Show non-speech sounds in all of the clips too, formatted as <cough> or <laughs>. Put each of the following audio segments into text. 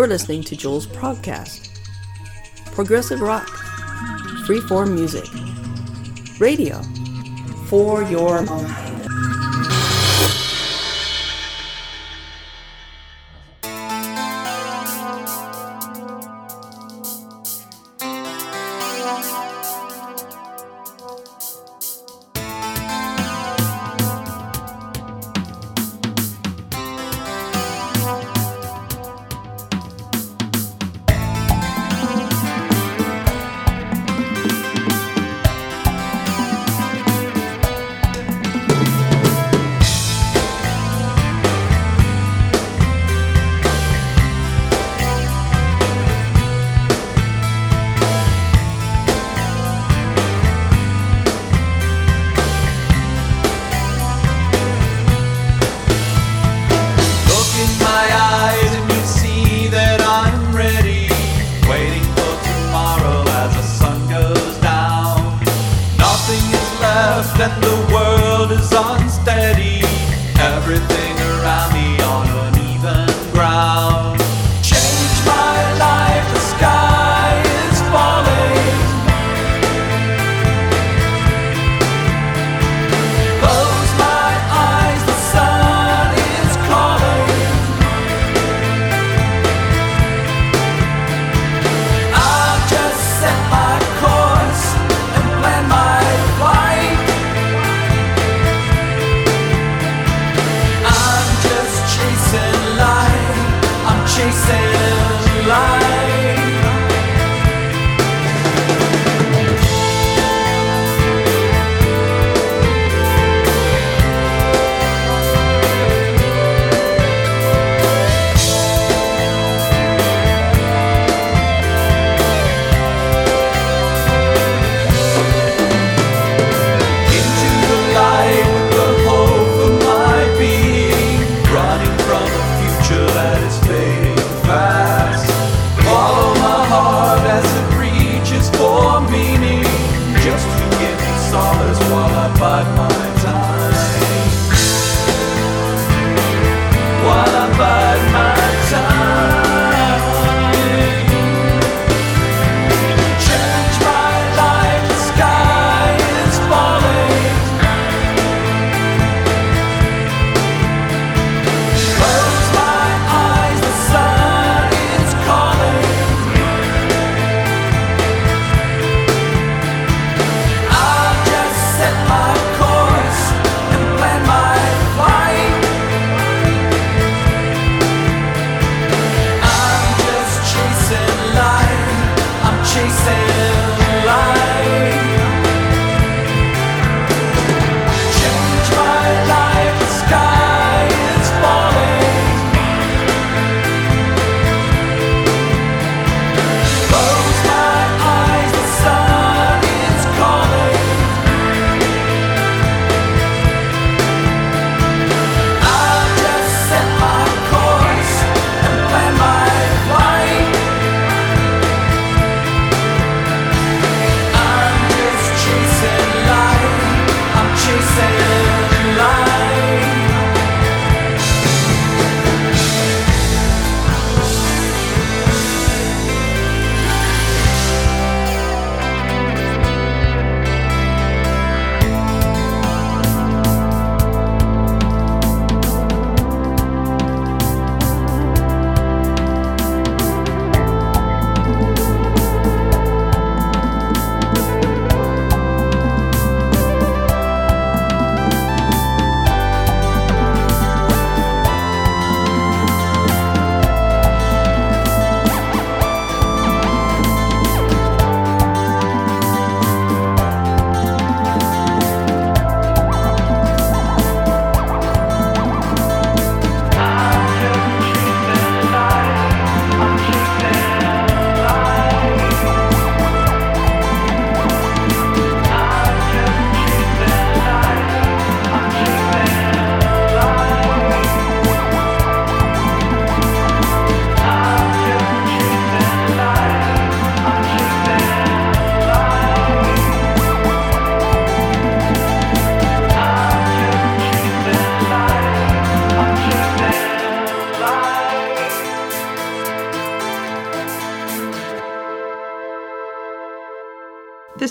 You're listening to Joel's podcast. Progressive rock, freeform music, radio for your mind.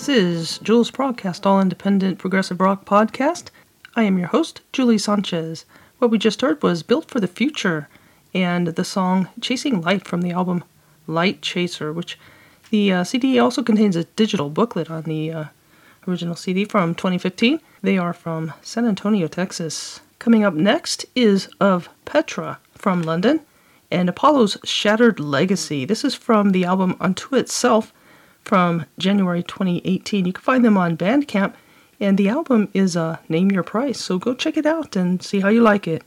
This is Jules Progkast, all independent progressive rock podcast. I am your host, Julie Sanchez. What we just heard was Built for the Future and the song Chasing Light from the album Light Chaser, which the uh, CD also contains a digital booklet on the uh, original CD from 2015. They are from San Antonio, Texas. Coming up next is Of Petra from London and Apollo's Shattered Legacy. This is from the album Unto Itself from January 2018. You can find them on Bandcamp, and the album is uh, Name Your Price. So go check it out and see how you like it.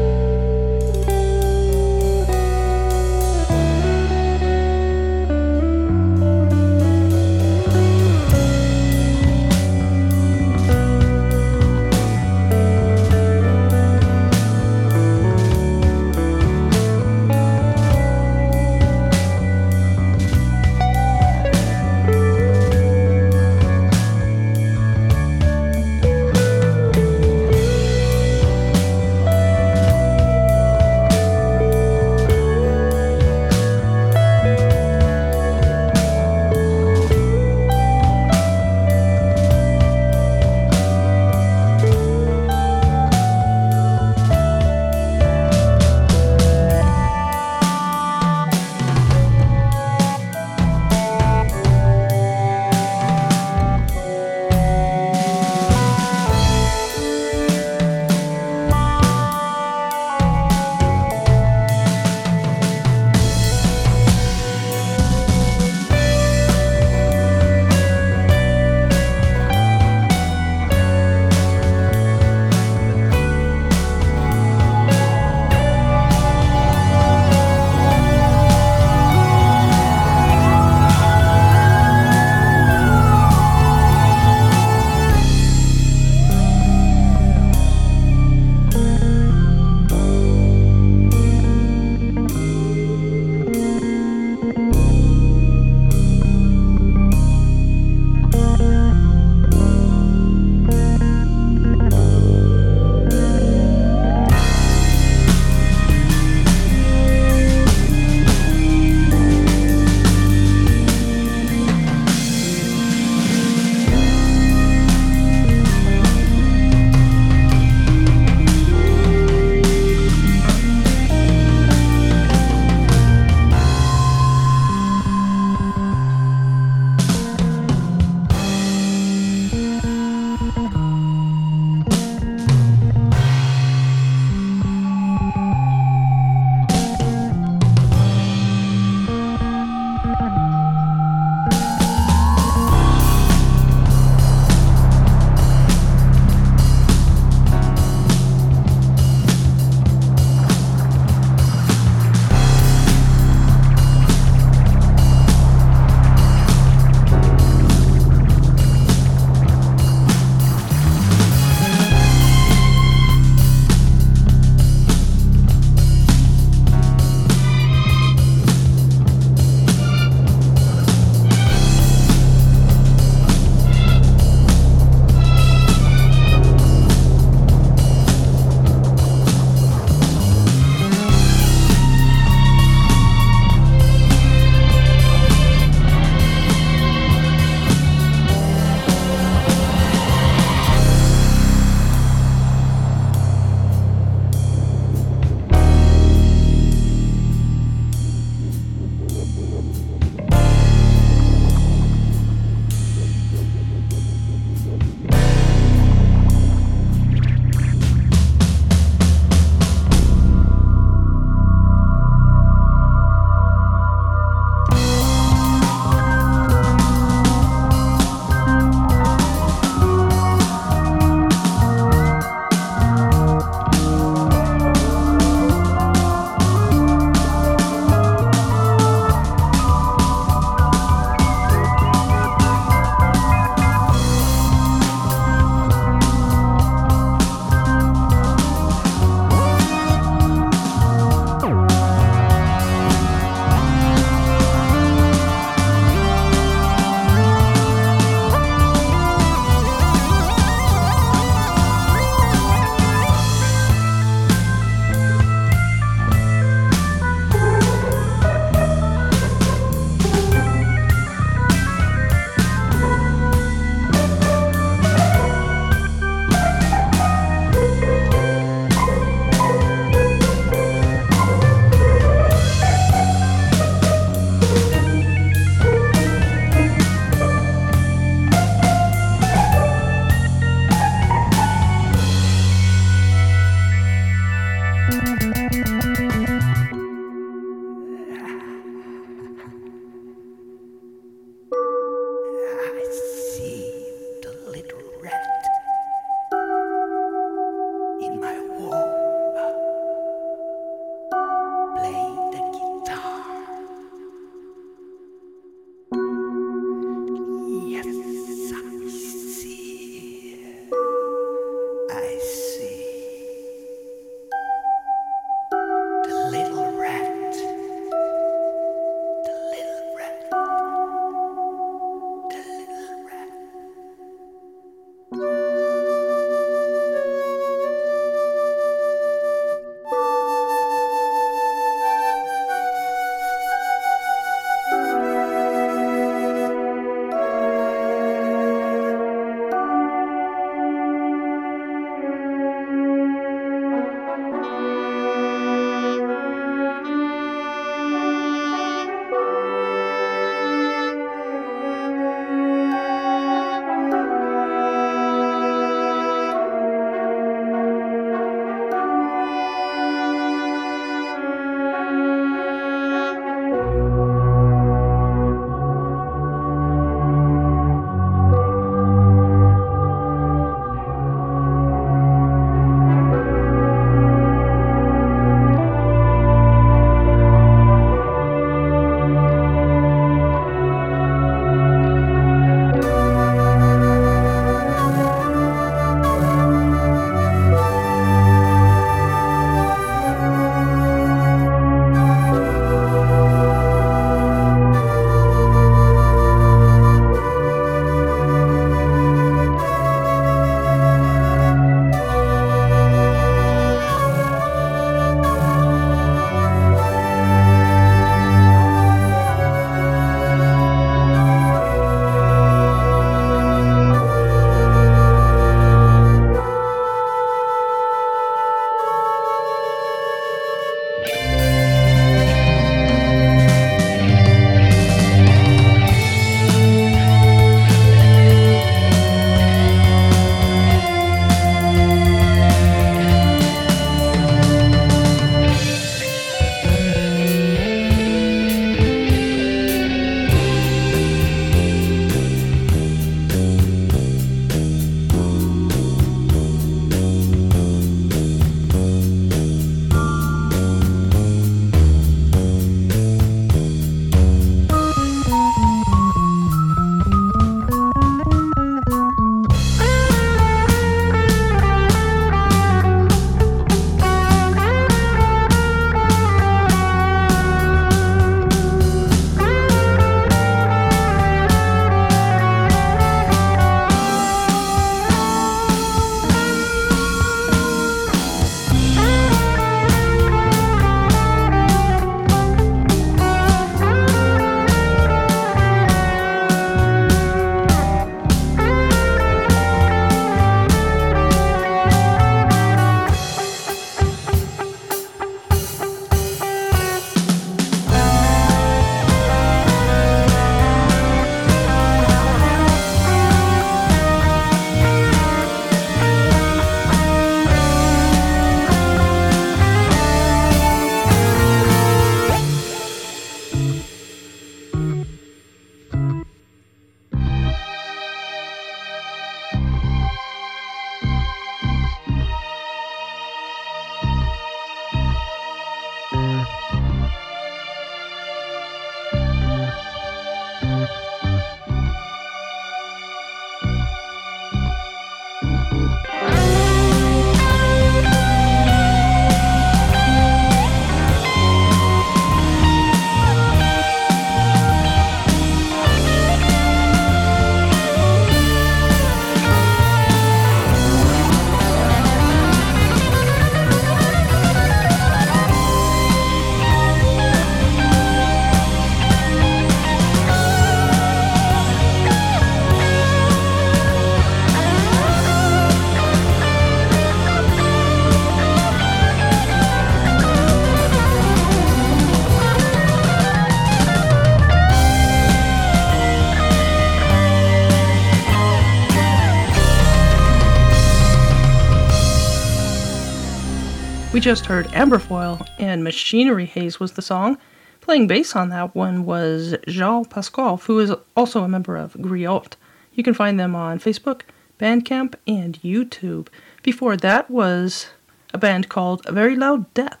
We just heard Amber Foil and Machinery Haze was the song. Playing bass on that one was Jean Pascal, who is also a member of Griot. You can find them on Facebook, Bandcamp, and YouTube. Before that was a band called Very Loud Death.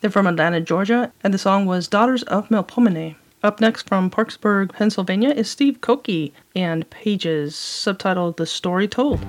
They're from Atlanta, Georgia, and the song was Daughters of Melpomene. Up next from Parkersburg, Pennsylvania is Steve Cocchi and Pages, subtitled The Story Told.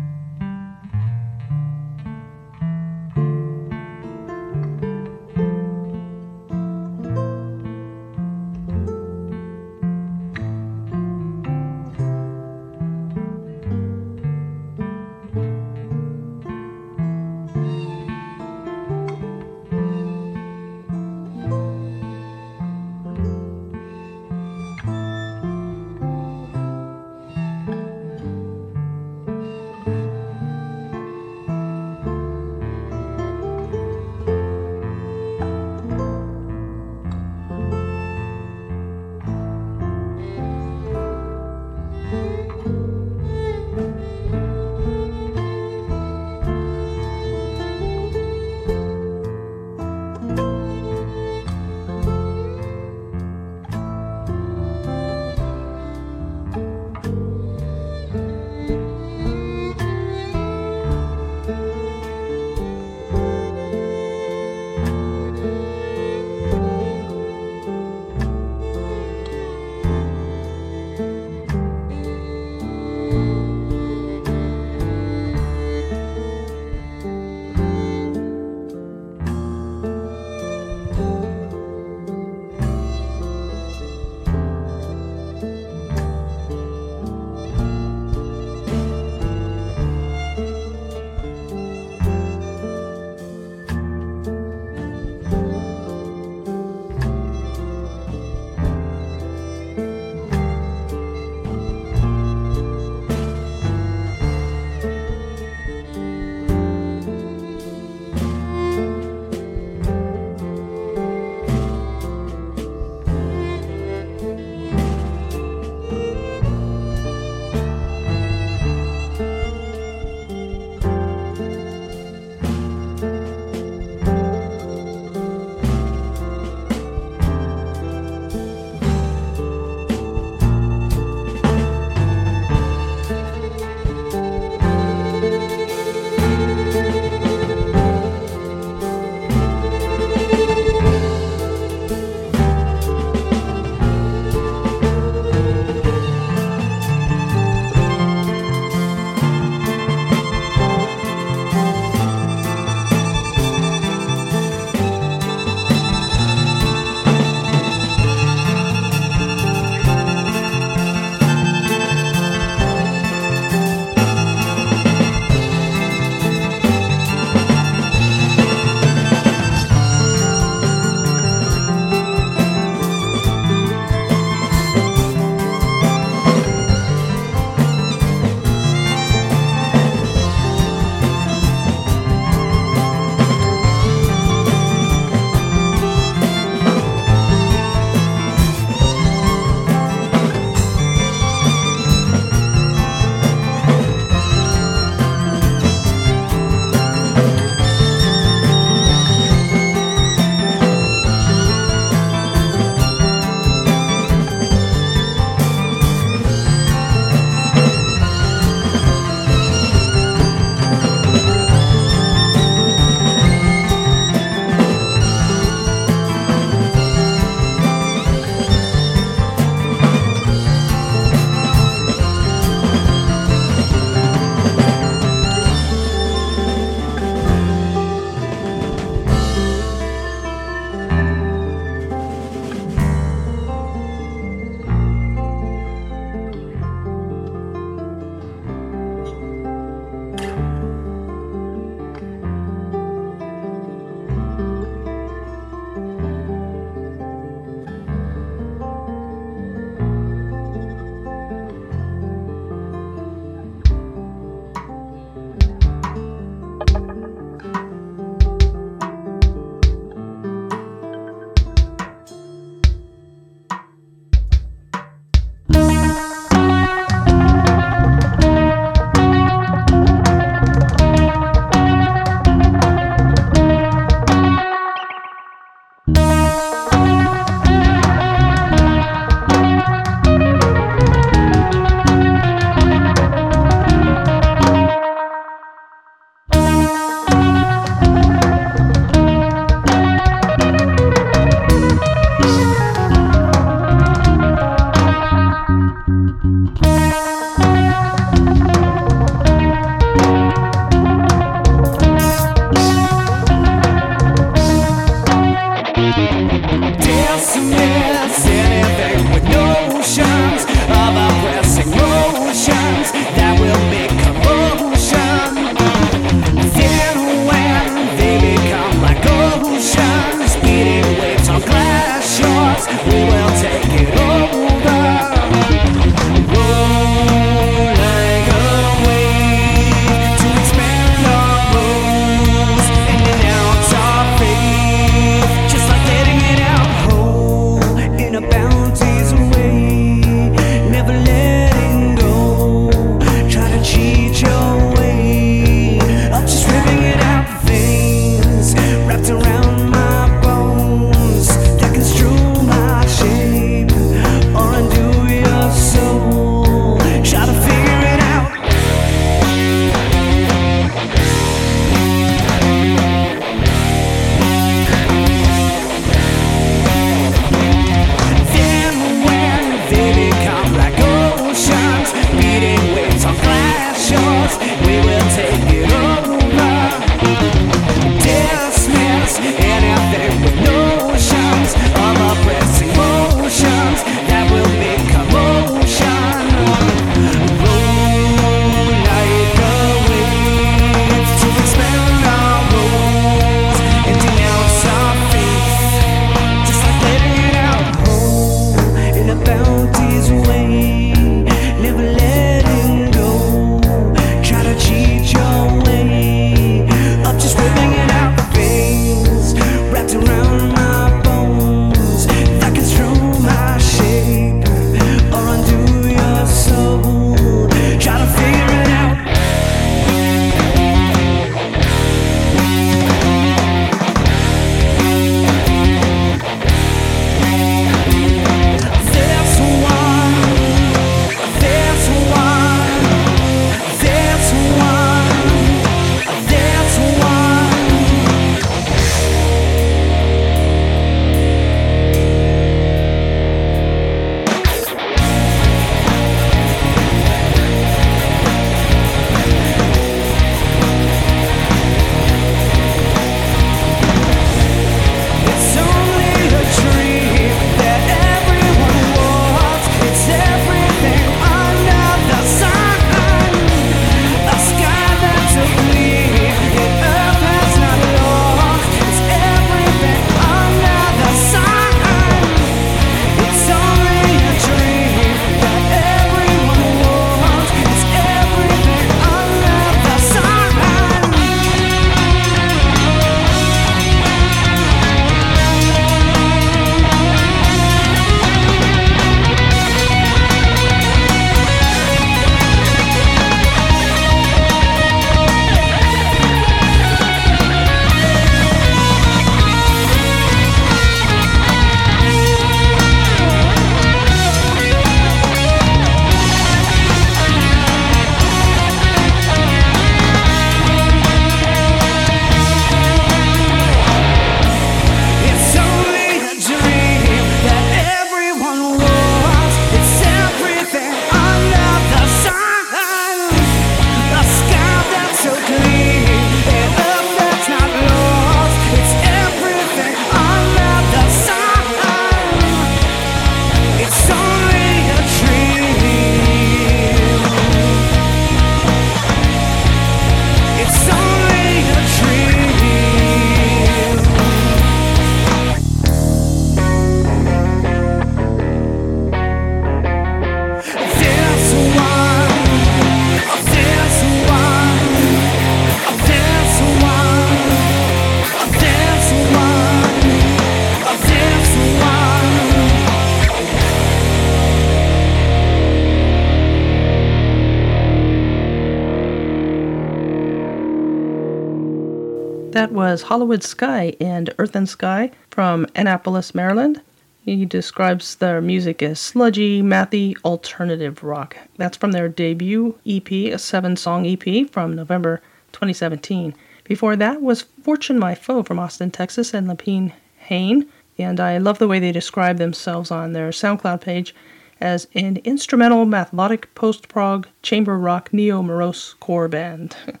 Hollowed Sky and Earth and Sky from Annapolis, Maryland. He describes their music as sludgy, mathy, alternative rock. That's from their debut EP, a seven song EP from November 2017. Before that was Fortune My Foe from Austin, Texas, and Lapine Hain. And I love the way they describe themselves on their SoundCloud page as an instrumental, melodic, post prog, chamber rock, neo morose core band. <laughs>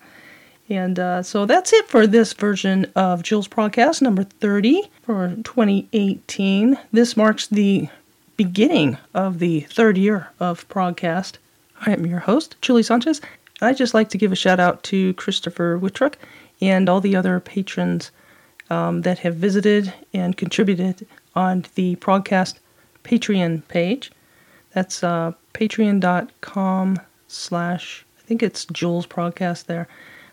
And uh, so that's it for this version of Jill's Podcast number 30 for 2018. This marks the beginning of the third year of Progkast. I am your host, Julie Sanchez. I'd just like to give a shout out to Christopher Wittruck and all the other patrons um, that have visited and contributed on the Progkast Patreon page. That's uh, patreon.com slash, I think it's Jules Progkast there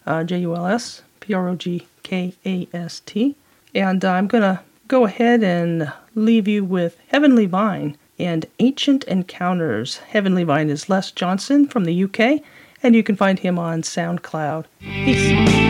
uh, J U L S P R O G K A S T. And uh, I'm going to go ahead and leave you with Heavenly Vine and Ancient Encounters. Heavenly Vine is Les Johnson from the UK, and you can find him on SoundCloud. Peace.